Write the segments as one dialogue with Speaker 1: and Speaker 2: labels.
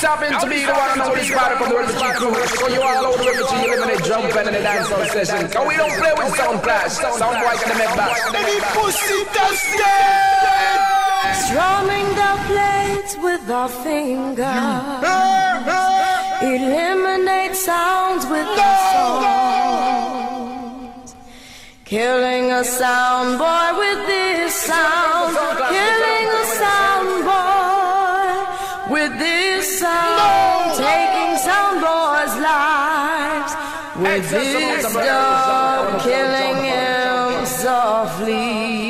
Speaker 1: This happened to be the one and only spot from the refugee crew. So you all out the refugee, you live in a jump and in a dance session. Cause we don't play with sound clash. Sound boy can make back.
Speaker 2: Any pussy dusted!
Speaker 3: Strumming the plates with our fingers. Eliminate sounds with our songs. Killing a sound boy with this sound. This dog. Killing him softly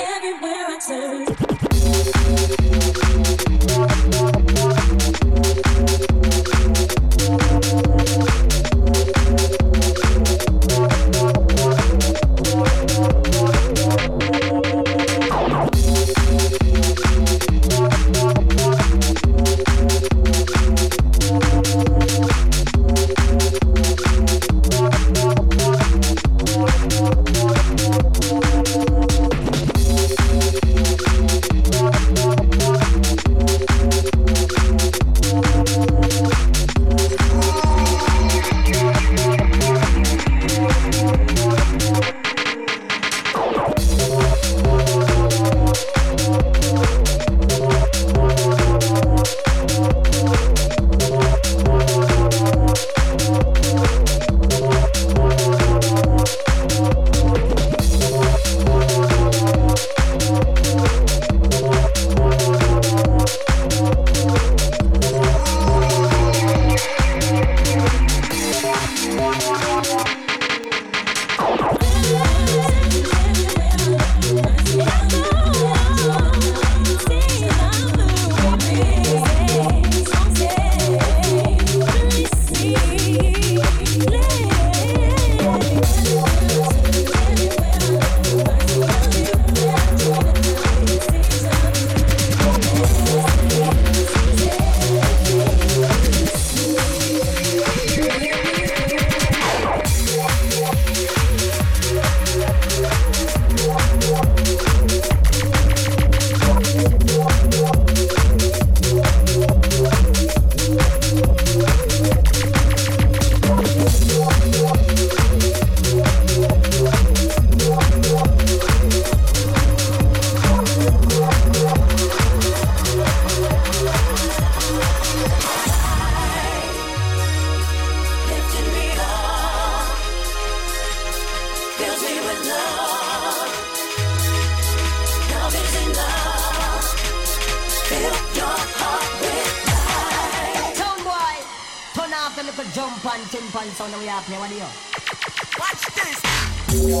Speaker 4: Everywhere I turn. to jump on chimp and on the
Speaker 5: way up
Speaker 6: here. What do you?
Speaker 7: Watch this.
Speaker 5: Hey,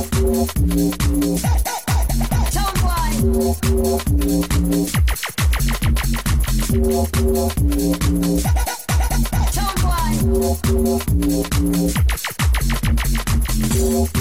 Speaker 5: hey,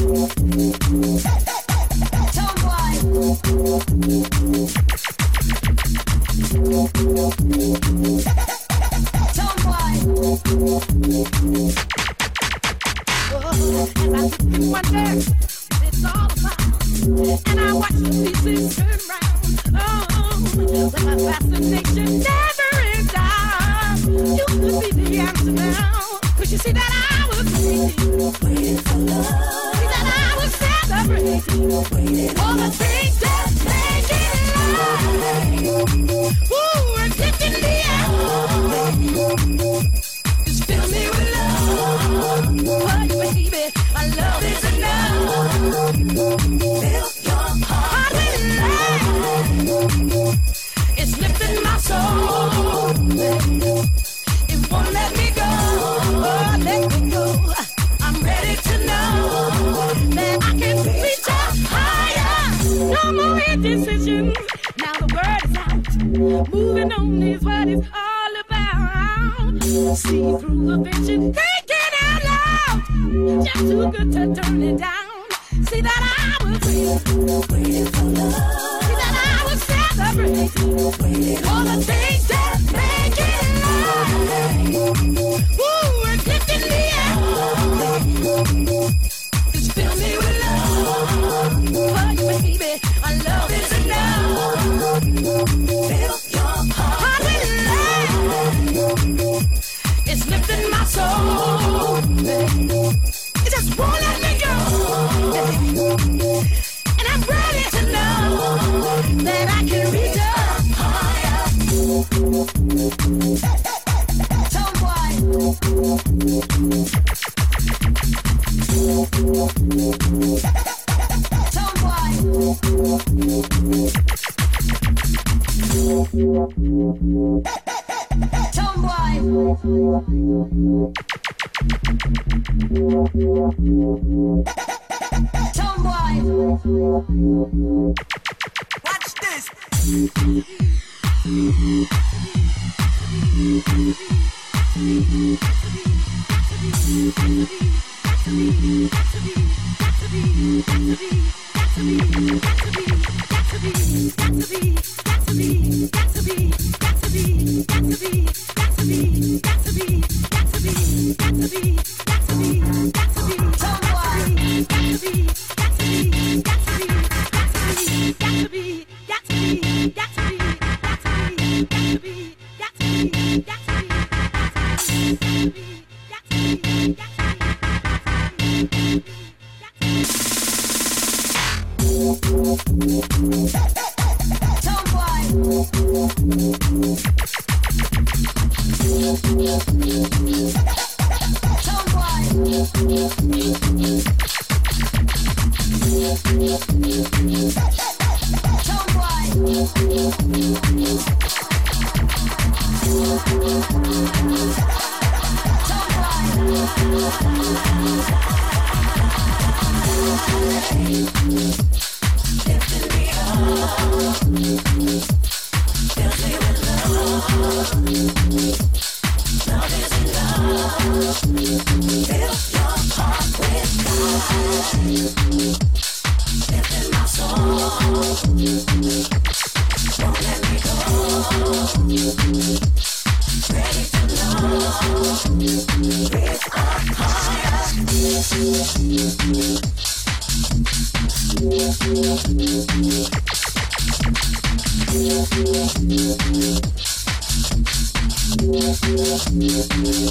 Speaker 5: Yeah.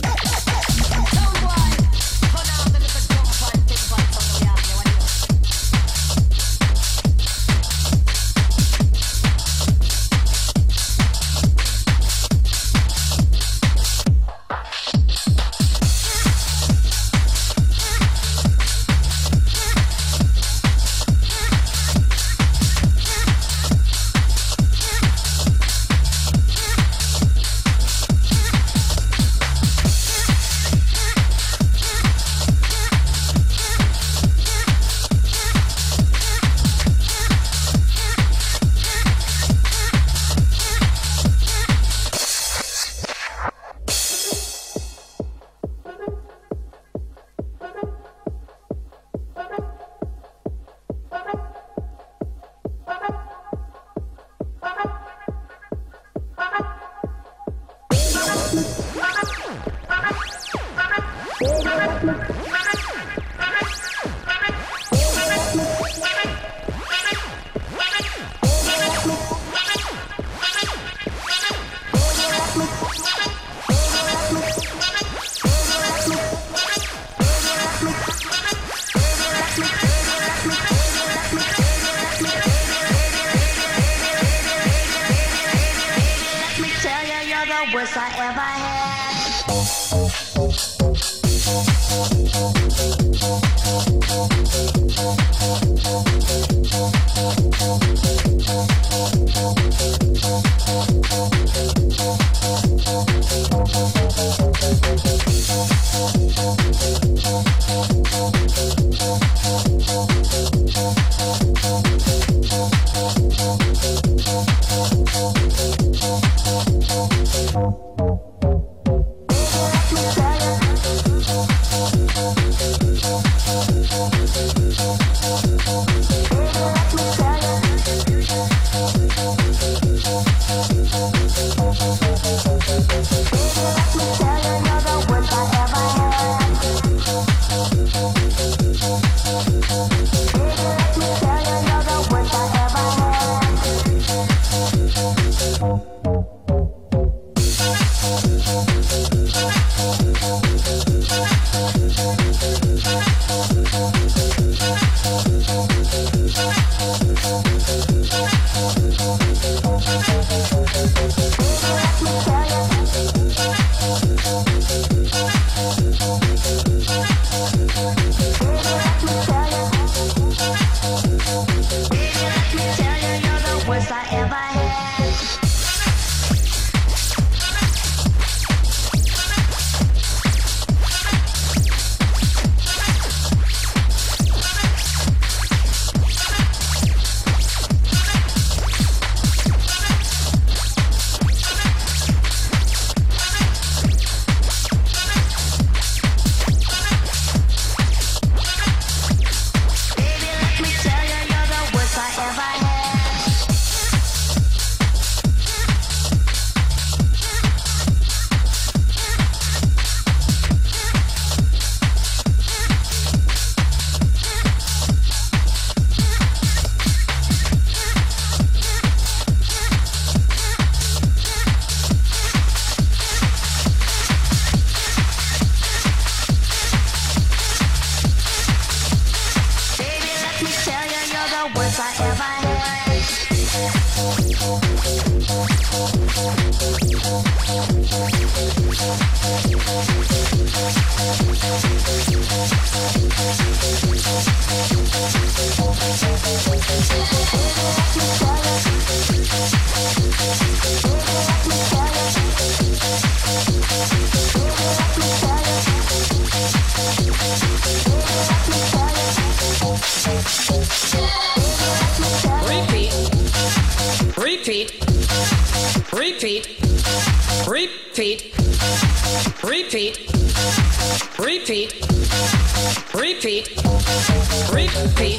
Speaker 5: Repeat.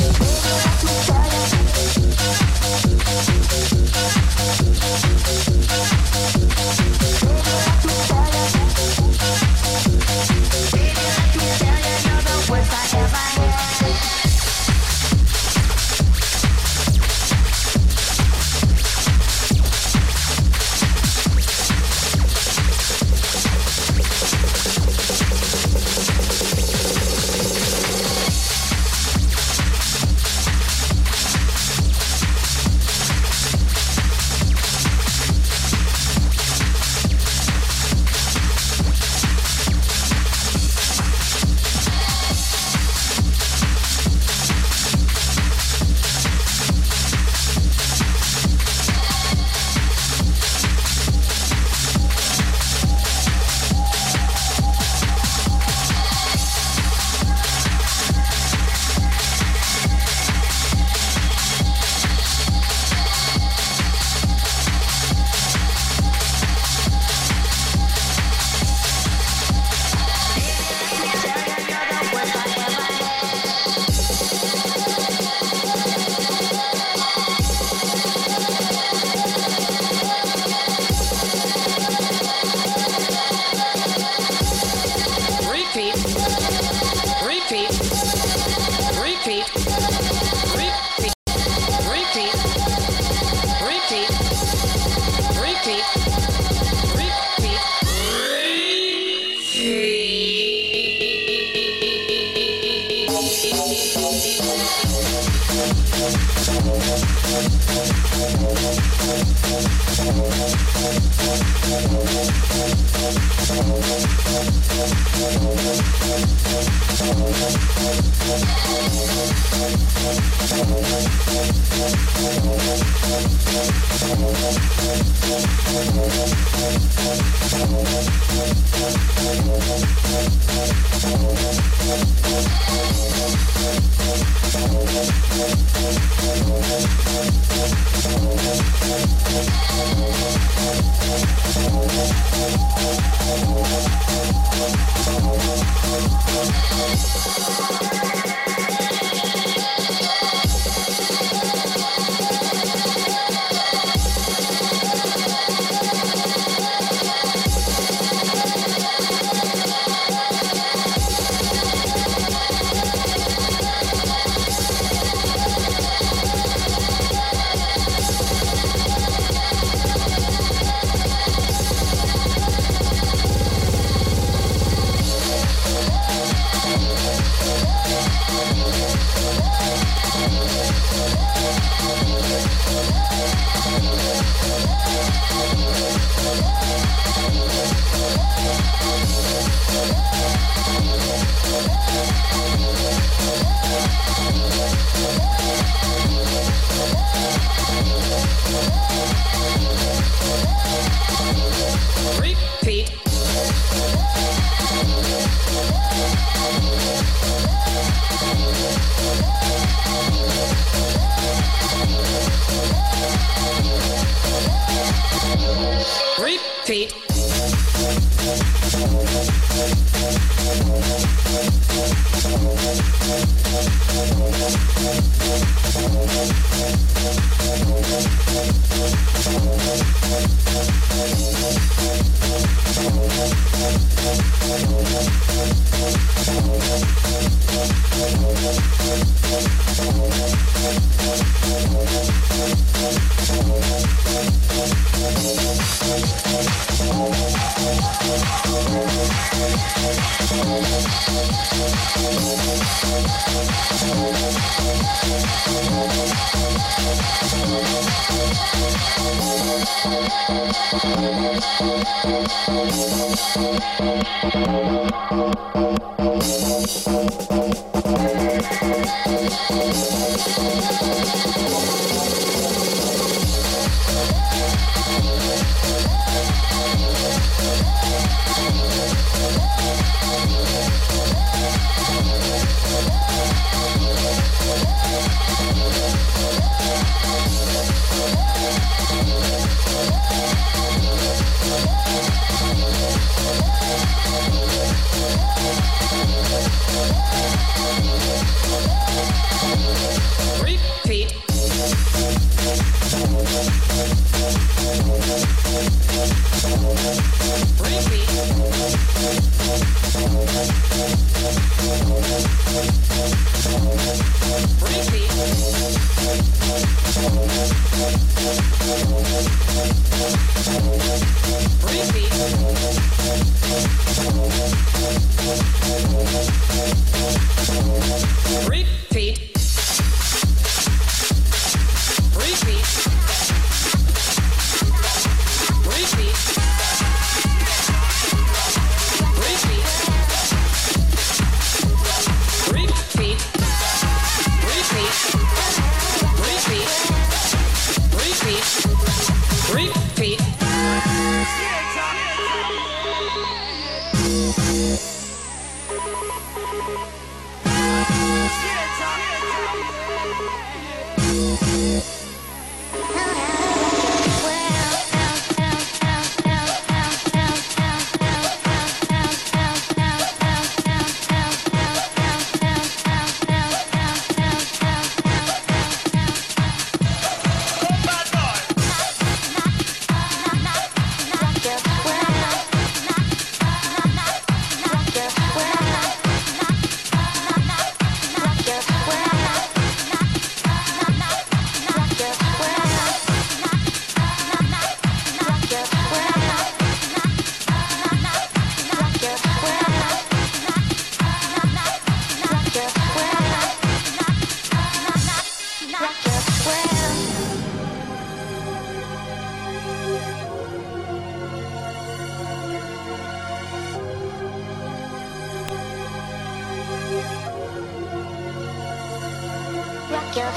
Speaker 5: Your.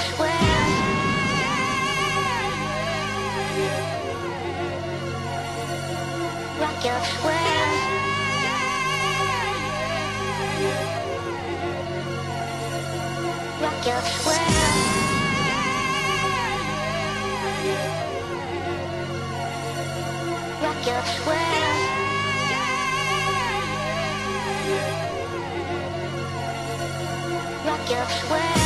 Speaker 8: Rock your. Rock your. Rock your world. Rock your world.